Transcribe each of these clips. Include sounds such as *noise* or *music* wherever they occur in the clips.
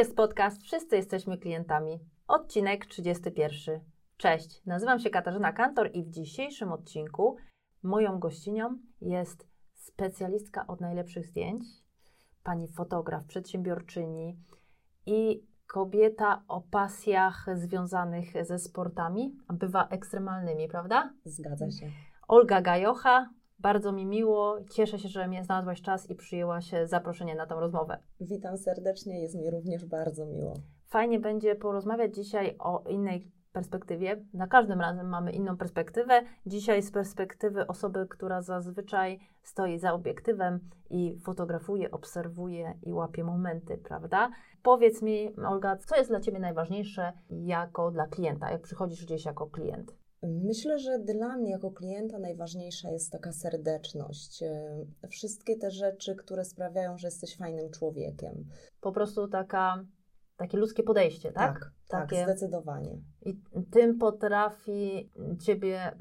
jest podcast Wszyscy jesteśmy klientami. Odcinek 31. Cześć, nazywam się Katarzyna Kantor i w dzisiejszym odcinku moją gościnią jest specjalistka od najlepszych zdjęć, pani fotograf, przedsiębiorczyni i kobieta o pasjach związanych ze sportami, a bywa ekstremalnymi, prawda? Zgadza się. Olga Gajocha, bardzo mi miło. Cieszę się, że mnie znalazłaś czas i przyjęłaś zaproszenie na tą rozmowę. Witam serdecznie, jest mi również bardzo miło. Fajnie będzie porozmawiać dzisiaj o innej perspektywie. Na każdym razem mamy inną perspektywę. Dzisiaj z perspektywy osoby, która zazwyczaj stoi za obiektywem i fotografuje, obserwuje i łapie momenty, prawda? Powiedz mi, Olga, co jest dla Ciebie najważniejsze jako dla klienta, jak przychodzisz gdzieś jako klient? Myślę, że dla mnie jako klienta najważniejsza jest taka serdeczność. E, wszystkie te rzeczy, które sprawiają, że jesteś fajnym człowiekiem. Po prostu taka, takie ludzkie podejście, tak? Tak, tak takie... zdecydowanie. I tym potrafi Ciebie y,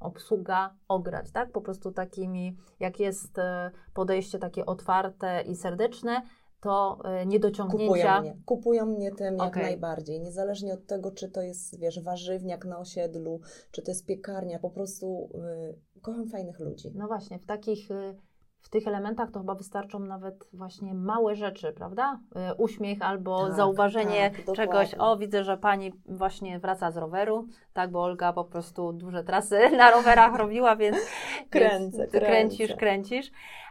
obsługa ograć, tak? Po prostu takimi, jak jest e, podejście takie otwarte i serdeczne, to e, niedociągnięcia. Kupują mnie, Kupują mnie tym jak okay. najbardziej. Niezależnie od tego, czy to jest, wiesz, warzywniak na osiedlu, czy to jest piekarnia, po prostu y, kocham fajnych ludzi. No właśnie, w takich, y, w tych elementach to chyba wystarczą nawet właśnie małe rzeczy, prawda? Y, uśmiech albo tak, zauważenie tak, czegoś. O, widzę, że pani właśnie wraca z roweru, tak, bo Olga po prostu duże trasy *laughs* na rowerach robiła, więc *laughs* kręcę, więc kręcisz, kręcisz.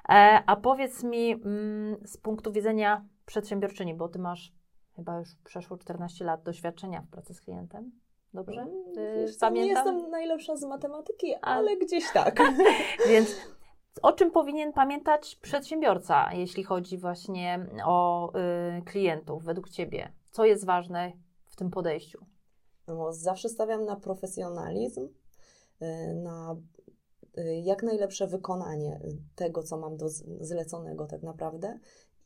E, a powiedz mi mm, z punktu widzenia przedsiębiorczyni, bo ty masz chyba już przeszło 14 lat doświadczenia w pracy z klientem. Dobrze? Mm, wiesz, Pamiętam? Nie jestem najlepsza z matematyki, ale gdzieś tak. *laughs* Więc o czym powinien pamiętać przedsiębiorca, jeśli chodzi właśnie o y, klientów, według Ciebie? Co jest ważne w tym podejściu? No, zawsze stawiam na profesjonalizm, y, na Y, jak najlepsze wykonanie tego, co mam do zleconego tak naprawdę.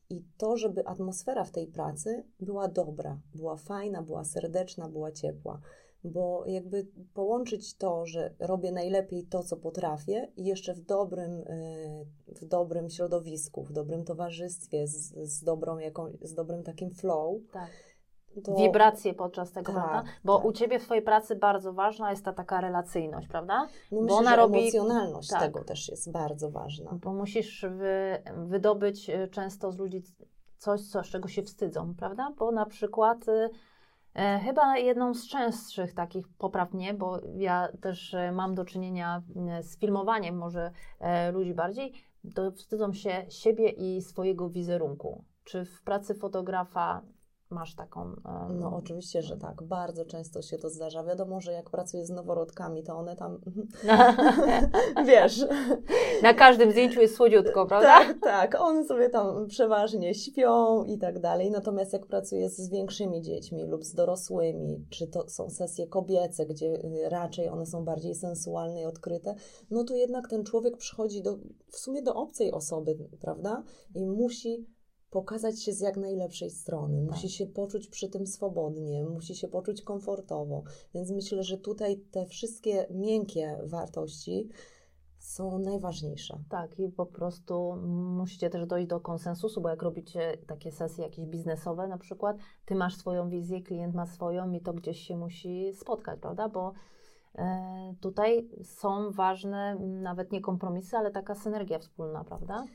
I to, żeby atmosfera w tej pracy była dobra, była fajna, była serdeczna, była ciepła. Bo jakby połączyć to, że robię najlepiej to, co potrafię, i jeszcze w dobrym, y, w dobrym środowisku, w dobrym towarzystwie, z, z, dobrą jaką, z dobrym takim flow. Tak to... wibracje podczas tego, tak, prawda? Bo tak. u Ciebie w Twojej pracy bardzo ważna jest ta taka relacyjność, prawda? No myślę, Bo ona robi... emocjonalność tak. tego też jest bardzo ważna. Bo musisz wy, wydobyć e, często z ludzi coś, co, z czego się wstydzą, prawda? Bo na przykład e, chyba jedną z częstszych takich, poprawnie, bo ja też e, mam do czynienia z filmowaniem może e, ludzi bardziej, to wstydzą się siebie i swojego wizerunku. Czy w pracy fotografa masz taką. Um... No, oczywiście, że tak. Bardzo często się to zdarza. Wiadomo, że jak pracuję z noworodkami, to one tam. *laughs* wiesz. Na każdym zdjęciu jest słodziutko, prawda? Tak, tak. One sobie tam przeważnie śpią i tak dalej. Natomiast jak pracuję z większymi dziećmi lub z dorosłymi, czy to są sesje kobiece, gdzie y, raczej one są bardziej sensualne i odkryte, no to jednak ten człowiek przychodzi do, w sumie do obcej osoby, prawda? I musi pokazać się z jak najlepszej strony, tak. musi się poczuć przy tym swobodnie, musi się poczuć komfortowo. Więc myślę, że tutaj te wszystkie miękkie wartości są najważniejsze. Tak, i po prostu musicie też dojść do konsensusu, bo jak robicie takie sesje jakieś biznesowe na przykład, ty masz swoją wizję, klient ma swoją i to gdzieś się musi spotkać, prawda? Bo e, tutaj są ważne nawet nie kompromisy, ale taka synergia wspólna, prawda?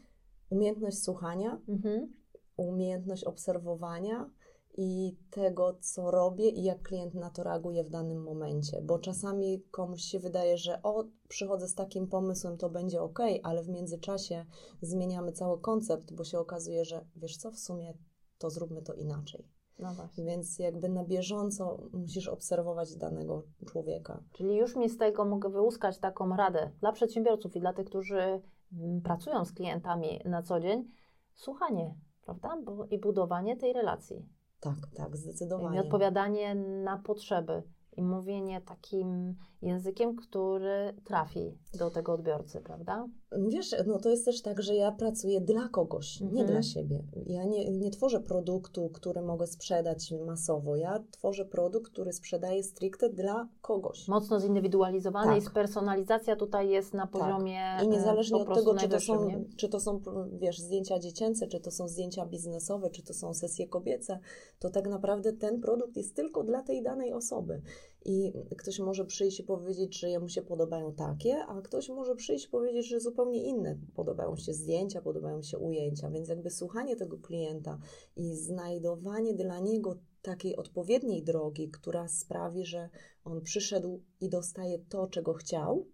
Umiejętność słuchania, mhm umiejętność obserwowania i tego, co robię i jak klient na to reaguje w danym momencie. Bo czasami komuś się wydaje, że o, przychodzę z takim pomysłem, to będzie ok, ale w międzyczasie zmieniamy cały koncept, bo się okazuje, że wiesz co, w sumie to zróbmy to inaczej. No Więc jakby na bieżąco musisz obserwować danego człowieka. Czyli już mi z tego mogę wyłuskać taką radę dla przedsiębiorców i dla tych, którzy mm, pracują z klientami na co dzień. Słuchanie, prawda? Bo, I budowanie tej relacji. Tak, tak, zdecydowanie. I odpowiadanie na potrzeby i mówienie takim językiem, który trafi do tego odbiorcy, prawda? Wiesz, no to jest też tak, że ja pracuję dla kogoś, nie Mhm. dla siebie. Ja nie, nie tworzę produktu, który mogę sprzedać masowo. Ja tworzę produkt, który sprzedaję stricte dla kogoś. Mocno zindywidualizowane Tak. i spersonalizacja tutaj jest na poziomie I e, niezależnie po od tego, czy to, są, czy to są, wiesz, zdjęcia dziecięce, czy to są zdjęcia biznesowe, czy to są sesje kobiece, to tak naprawdę ten produkt jest tylko dla tej danej osoby. I ktoś może przyjść i powiedzieć, że jemu się podobają takie, a ktoś może przyjść i powiedzieć, że zupełnie inne. Podobają się zdjęcia, podobają się ujęcia. Więc jakby słuchanie tego klienta i znajdowanie dla niego takiej odpowiedniej drogi, która sprawi, że on przyszedł i dostaje to, czego chciał,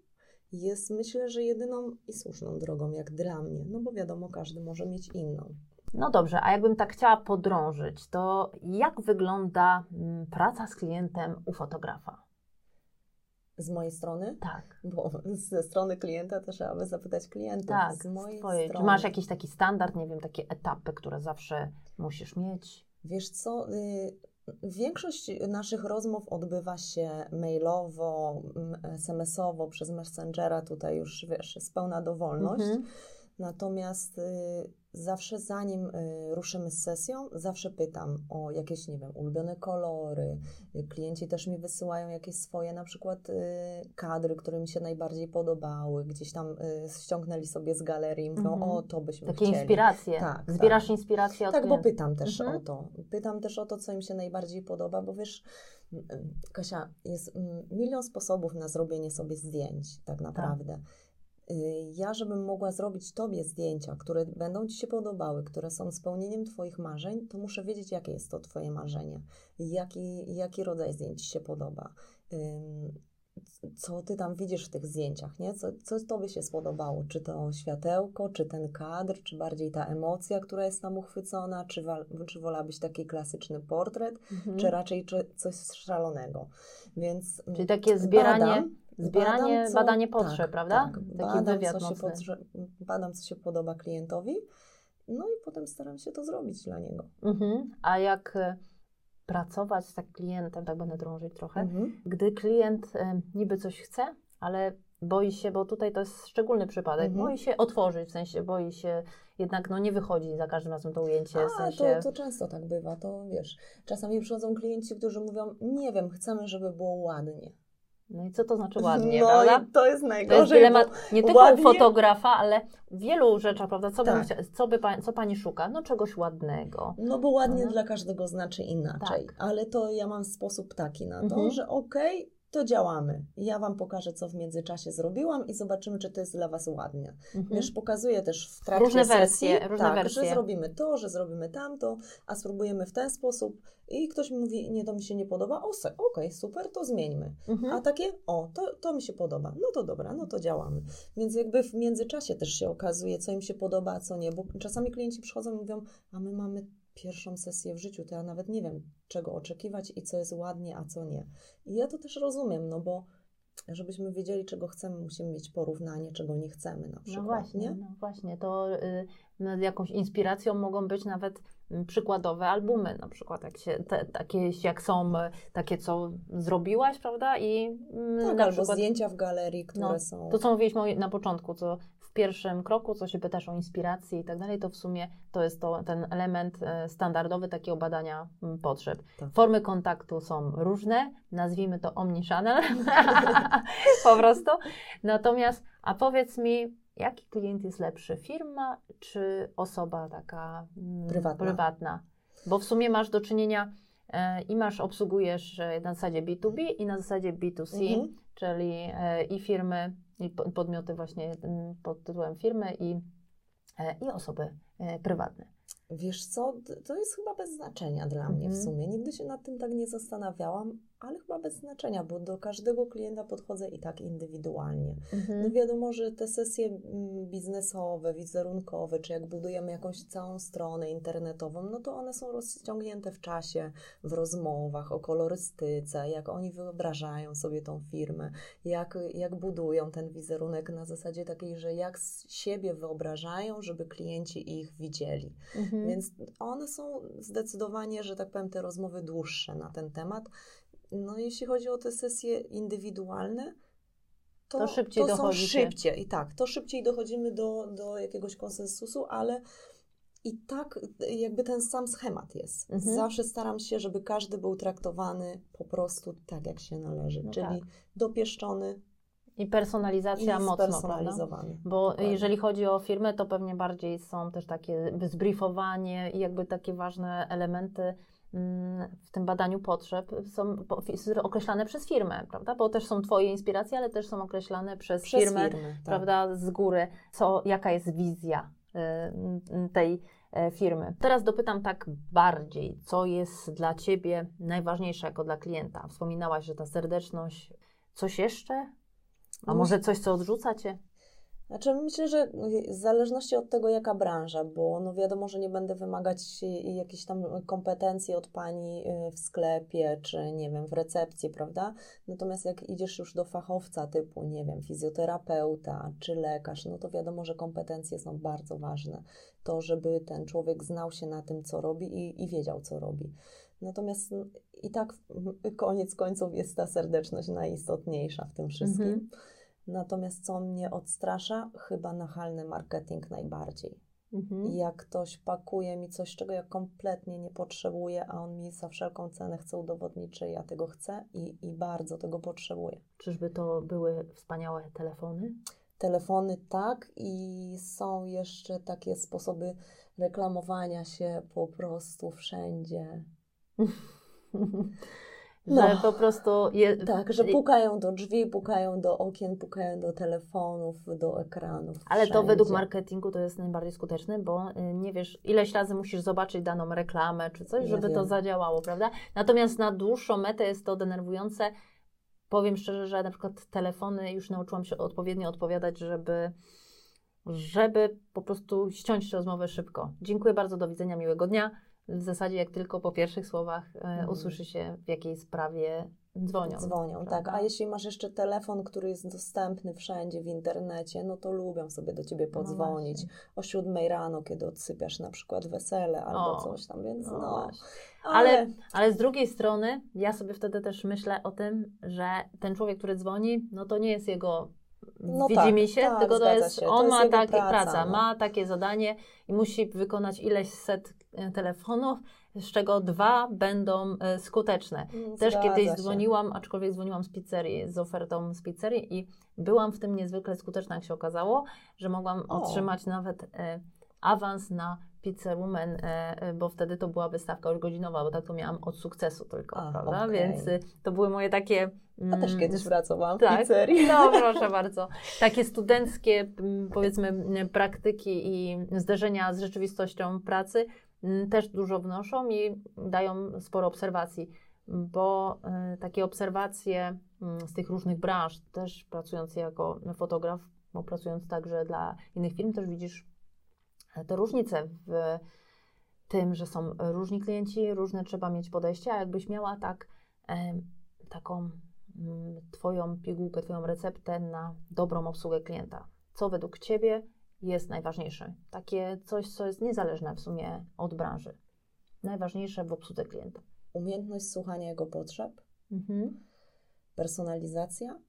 jest myślę, że jedyną i słuszną drogą, jak dla mnie. No bo wiadomo, każdy może mieć inną. No dobrze, a jakbym tak chciała podrążyć, to jak wygląda mm, praca z klientem u fotografa? Z mojej strony, Tak. bo *laughs* ze strony klienta to trzeba by zapytać klientów. Tak, z mojej strony. Czy masz jakiś taki standard, nie wiem, takie etapy, które zawsze musisz mieć? Wiesz co, y, większość naszych rozmów odbywa się mailowo, SMS-owo, przez Messengera, tutaj już wiesz, jest pełna dowolność. Mhm. Natomiast y, zawsze zanim y, ruszymy z sesją, zawsze pytam o jakieś, nie wiem, ulubione kolory. Klienci też mi wysyłają jakieś swoje na przykład y, kadry, które mi się najbardziej podobały. Gdzieś tam y, ściągnęli sobie z galerii i mówią, Mhm. o to byśmy Takie chcieli. inspiracje. Tak, Zbierasz tak. inspiracje od Tak, bo pytam też Mhm. o to. Pytam też o to, co im się najbardziej podoba, bo wiesz, Kasia, jest milion sposobów na zrobienie sobie zdjęć, tak naprawdę. Y, Ja, żebym mogła zrobić Tobie zdjęcia, które będą Ci się podobały, które są spełnieniem Twoich marzeń, to muszę wiedzieć, jakie jest to Twoje marzenie, jaki, jaki rodzaj zdjęć Ci się podoba, co Ty tam widzisz w tych zdjęciach, nie? Co, co Tobie się spodobało? Czy to światełko, czy ten kadr, czy bardziej ta emocja, która jest tam uchwycona, czy, czy wolałabyś taki klasyczny portret, Mhm. czy raczej czy coś szalonego? Więc Czyli takie zbieranie, badam, zbieranie badam, co- badanie potrzeb, tak, prawda? Tak, Taki badam, wywiad co się mocny. potrze- badam, co się podoba klientowi, no i potem staram się to zrobić dla niego. Mhm. A jak e, pracować z tak klientem, tak będę drążyć trochę, Mhm. gdy klient e, niby coś chce, ale boi się, bo tutaj to jest szczególny przypadek, Mhm. boi się otworzyć, w sensie boi się, jednak no nie wychodzi za każdym razem to ujęcie, w A, sensie... to, to często tak bywa, to wiesz, czasami przychodzą klienci, którzy mówią, nie wiem, chcemy, żeby było ładnie. No i co to znaczy ładnie, no prawda? to jest To najgorzej, jest dylemat nie tylko ładnie- u fotografa, ale wielu rzeczach, prawda? Co, Tak. chcia, co, by pani, co pani szuka? No czegoś ładnego. No bo ładnie Mhm. dla każdego znaczy inaczej, Tak. ale to ja mam sposób taki na to, Mhm. że okej, to działamy. Ja Wam pokażę, co w międzyczasie zrobiłam i zobaczymy, czy to jest dla Was ładnie. Mhm. Wiesz, pokazuję też w trakcie Różne sesji, wersje, różne tak, wersje. że zrobimy to, że zrobimy tamto, a spróbujemy w ten sposób i ktoś mi mówi, nie, to mi się nie podoba, okej, super, to zmieńmy. Mhm. A takie, o, to, to mi się podoba, no to dobra, no to działamy. Więc jakby w międzyczasie też się okazuje, co im się podoba, a co nie, bo czasami klienci przychodzą i mówią, a my mamy pierwszą sesję w życiu, to ja nawet nie wiem, czego oczekiwać i co jest ładnie, a co nie. I ja to też rozumiem, no bo żebyśmy wiedzieli, czego chcemy, musimy mieć porównanie, czego nie chcemy na przykład, No właśnie, nie? no właśnie, to y, jakąś inspiracją mogą być nawet przykładowe albumy, na przykład jak się, te, takie jak są, y, takie co zrobiłaś, prawda? I mm, Tak, na albo przykład zdjęcia w galerii, które No, są... to, co mówiliśmy na początku, co w pierwszym kroku, co się pytasz o inspirację i tak dalej, to w sumie to jest to, ten element e, standardowy takiego badania mm, potrzeb. Tak. Formy kontaktu są różne, nazwijmy to omnichannel, *laughs* po prostu. Natomiast, a powiedz mi, jaki klient jest lepszy, firma czy osoba taka mm, Prywatna. prywatna? Bo w sumie masz do czynienia e, i masz, obsługujesz e, na zasadzie B2B i na zasadzie B2C, Mhm. czyli e, i firmy, i po- podmioty właśnie mm, pod tytułem firmy i, i osoby prywatne. Wiesz co, to jest chyba bez znaczenia dla mnie w Mhm. sumie. Nigdy się nad tym tak nie zastanawiałam, ale chyba bez znaczenia, bo do każdego klienta podchodzę i tak indywidualnie. No wiadomo, że te sesje mm, biznesowe, wizerunkowe, czy jak budujemy jakąś całą stronę internetową, no to one są rozciągnięte w czasie, w rozmowach o kolorystyce, jak oni wyobrażają sobie tą firmę, jak, jak budują ten wizerunek na zasadzie takiej, że jak z siebie wyobrażają, żeby klienci ich widzieli. Mhm. Więc one są zdecydowanie, że tak powiem, te rozmowy dłuższe na ten temat. No jeśli chodzi o te sesje indywidualne, to, to szybciej to są szybciej. I tak, to szybciej dochodzimy do, do jakiegoś konsensusu, ale i tak jakby ten sam schemat jest. Mhm. Zawsze staram się, żeby każdy był traktowany po prostu tak, jak się należy, No czyli tak. dopieszczony I i personalizacja mocno, prawda? Bo Dokładnie. jeżeli chodzi o firmę, to pewnie bardziej są też takie zbriefowanie i jakby takie ważne elementy w tym badaniu potrzeb są określane przez firmę, prawda? Bo też są Twoje inspiracje, ale też są określane przez, Przez firmę, firmy, tak. prawda, z góry, co, jaka jest wizja y, tej e, firmy. Teraz dopytam tak bardziej, co jest dla Ciebie najważniejsze jako dla klienta? Wspominałaś, że ta serdeczność, coś jeszcze? A No może coś, co odrzuca Cię? Znaczy myślę, że w zależności od tego, jaka branża, bo no wiadomo, że nie będę wymagać jakichś tam kompetencji od pani y, w sklepie, czy nie wiem, w recepcji, prawda? Natomiast jak idziesz już do fachowca typu, nie wiem, fizjoterapeuta czy lekarz, no to wiadomo, że kompetencje są bardzo ważne. To, żeby ten człowiek znał się na tym, co robi i, i wiedział, co robi. Natomiast no, i tak koniec końców jest ta serdeczność najistotniejsza w tym wszystkim. Mhm. Natomiast co mnie odstrasza? Chyba nachalny marketing najbardziej. Mhm. Jak ktoś pakuje mi coś, czego ja kompletnie nie potrzebuję, a on mi za wszelką cenę chce udowodnić, że ja tego chcę i, i bardzo tego potrzebuję. Czyżby to były wspaniałe telefony? Telefony tak i są jeszcze takie sposoby reklamowania się po prostu wszędzie. *laughs* że No. po prostu je, Tak, że pukają do drzwi, pukają do okien, pukają do telefonów, do ekranów. Ale to wszędzie. według marketingu to jest najbardziej skuteczne, bo y, nie wiesz, ileś razy musisz zobaczyć daną reklamę czy coś, Ja żeby to zadziałało, prawda? Natomiast na dłuższą metę jest to denerwujące. Powiem szczerze, że na przykład telefony już nauczyłam się odpowiednio odpowiadać, żeby, żeby po prostu ściąć rozmowę szybko. Dziękuję bardzo, do widzenia, miłego dnia. W zasadzie jak tylko po pierwszych słowach e, Mhm. usłyszy się w jakiej sprawie dzwonią. Dzwonią, tak. prawda? A jeśli masz jeszcze telefon, który jest dostępny wszędzie w internecie, no to lubią sobie do ciebie podzwonić No o siódmej rano, kiedy odsypiasz na przykład wesele albo O, coś tam, więc no no. ale, Ale, ale z drugiej strony, ja sobie wtedy też myślę o tym, że ten człowiek, który dzwoni, no to nie jest jego No widzi tak, mi się, tak, tylko to jest, się. To on jest ma takie praca, praca, no. ma takie zadanie i musi wykonać ileś set telefonów, z czego dwa będą e, skuteczne. Mm, Też zgadza kiedyś się. dzwoniłam, aczkolwiek dzwoniłam z pizzerii, z ofertą z pizzerii i byłam w tym niezwykle skuteczna, jak się okazało, że mogłam O. otrzymać nawet e, awans na Pizzawoman, e, e, bo wtedy to była wystawka już godzinowa, bo tak to miałam od sukcesu tylko, A, prawda? okej. Więc y, to były moje takie... A też mm, kiedyś pracowałam w tak. pizzerii. no, proszę bardzo. Takie studenckie, mm, powiedzmy, mm, praktyki i zderzenia z rzeczywistością pracy mm, też dużo wnoszą i dają sporo obserwacji, bo y, takie obserwacje mm, z tych różnych branż, też pracując jako fotograf, bo pracując także dla innych firm, też widzisz e, te różnice w tym, że są różni klienci, różne trzeba mieć podejście, a jakbyś miała tak, em, taką mm, Twoją pigułkę, Twoją receptę na dobrą obsługę klienta. Co według Ciebie jest najważniejsze? Takie coś, co jest niezależne w sumie od branży. Najważniejsze w obsłudze klienta. Umiejętność słuchania jego potrzeb, Mhm. personalizacja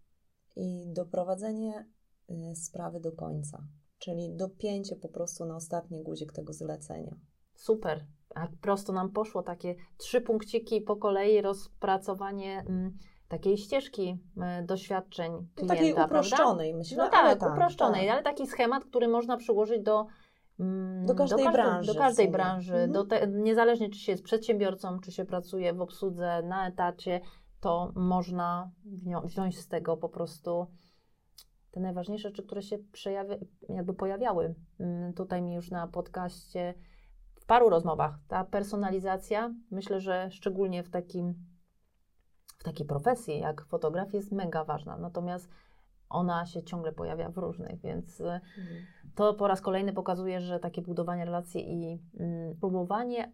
i doprowadzenie y, sprawy do końca. Czyli dopięcie po prostu na ostatni guzik tego zlecenia. Super. A prosto nam poszło takie trzy punkciki po kolei, rozpracowanie mm, takiej ścieżki y, doświadczeń No, klienta, takiej prawda? uproszczonej, myślę. No ale tak, uproszczonej, tak. ale taki schemat, który można przyłożyć do, mm, Do każdej branży Do każdej branży. Mhm. Do te, niezależnie czy się jest przedsiębiorcą, czy się pracuje w obsłudze na etacie, to można wzią- wziąć z tego po prostu te najważniejsze rzeczy, które się przejawia, jakby pojawiały mm, tutaj mi już na podcaście w paru rozmowach. Ta personalizacja, myślę, że szczególnie w takim w takiej profesji jak fotograf jest mega ważna. Natomiast ona się ciągle pojawia w różnych, więc y, Mhm. to po raz kolejny pokazuje, że takie budowanie relacji i mm, próbowanie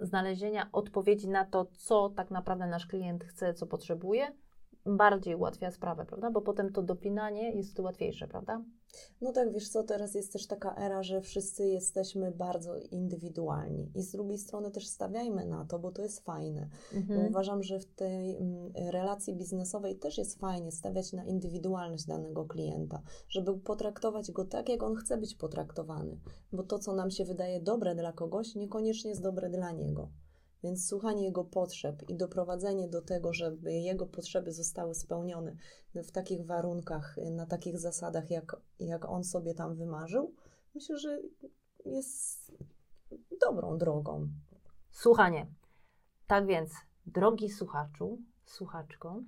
znalezienia odpowiedzi na to, co tak naprawdę nasz klient chce, co potrzebuje, bardziej ułatwia sprawę, prawda? Bo potem to dopinanie jest łatwiejsze, prawda? No tak, wiesz co, teraz jest też taka era, że wszyscy jesteśmy bardzo indywidualni i z drugiej strony też stawiajmy na to, bo to jest fajne. Mhm. Uważam, że w tej mm, relacji biznesowej też jest fajnie stawiać na indywidualność danego klienta, żeby potraktować go tak, jak on chce być potraktowany, bo to, co nam się wydaje dobre dla kogoś, niekoniecznie jest dobre dla niego. Więc słuchanie jego potrzeb i doprowadzenie do tego, żeby jego potrzeby zostały spełnione w takich warunkach, na takich zasadach, jak, jak on sobie tam wymarzył, myślę, że jest dobrą drogą. Słuchanie. Tak więc, drogi słuchaczu, słuchaczko,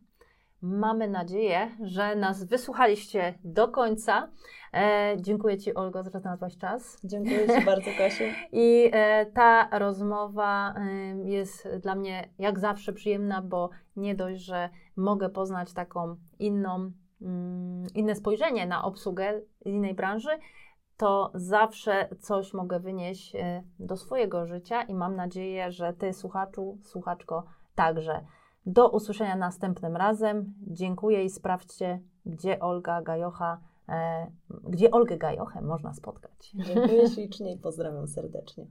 Mamy nadzieję, że nas wysłuchaliście do końca. E, dziękuję Ci, Olgo, że znalazłaś czas. Dziękuję Ci *laughs* bardzo, Kasiu. I e, ta rozmowa e, jest dla mnie jak zawsze przyjemna, bo nie dość, że mogę poznać taką inną, mm, inne spojrzenie na obsługę z innej branży, to zawsze coś mogę wynieść e, do swojego życia i mam nadzieję, że Ty, słuchaczu, słuchaczko, także. Do usłyszenia następnym razem. Dziękuję i sprawdźcie, gdzie Olga Gajocha, e, gdzie Olgę Gajochę można spotkać. Dziękuję ślicznie i pozdrawiam serdecznie.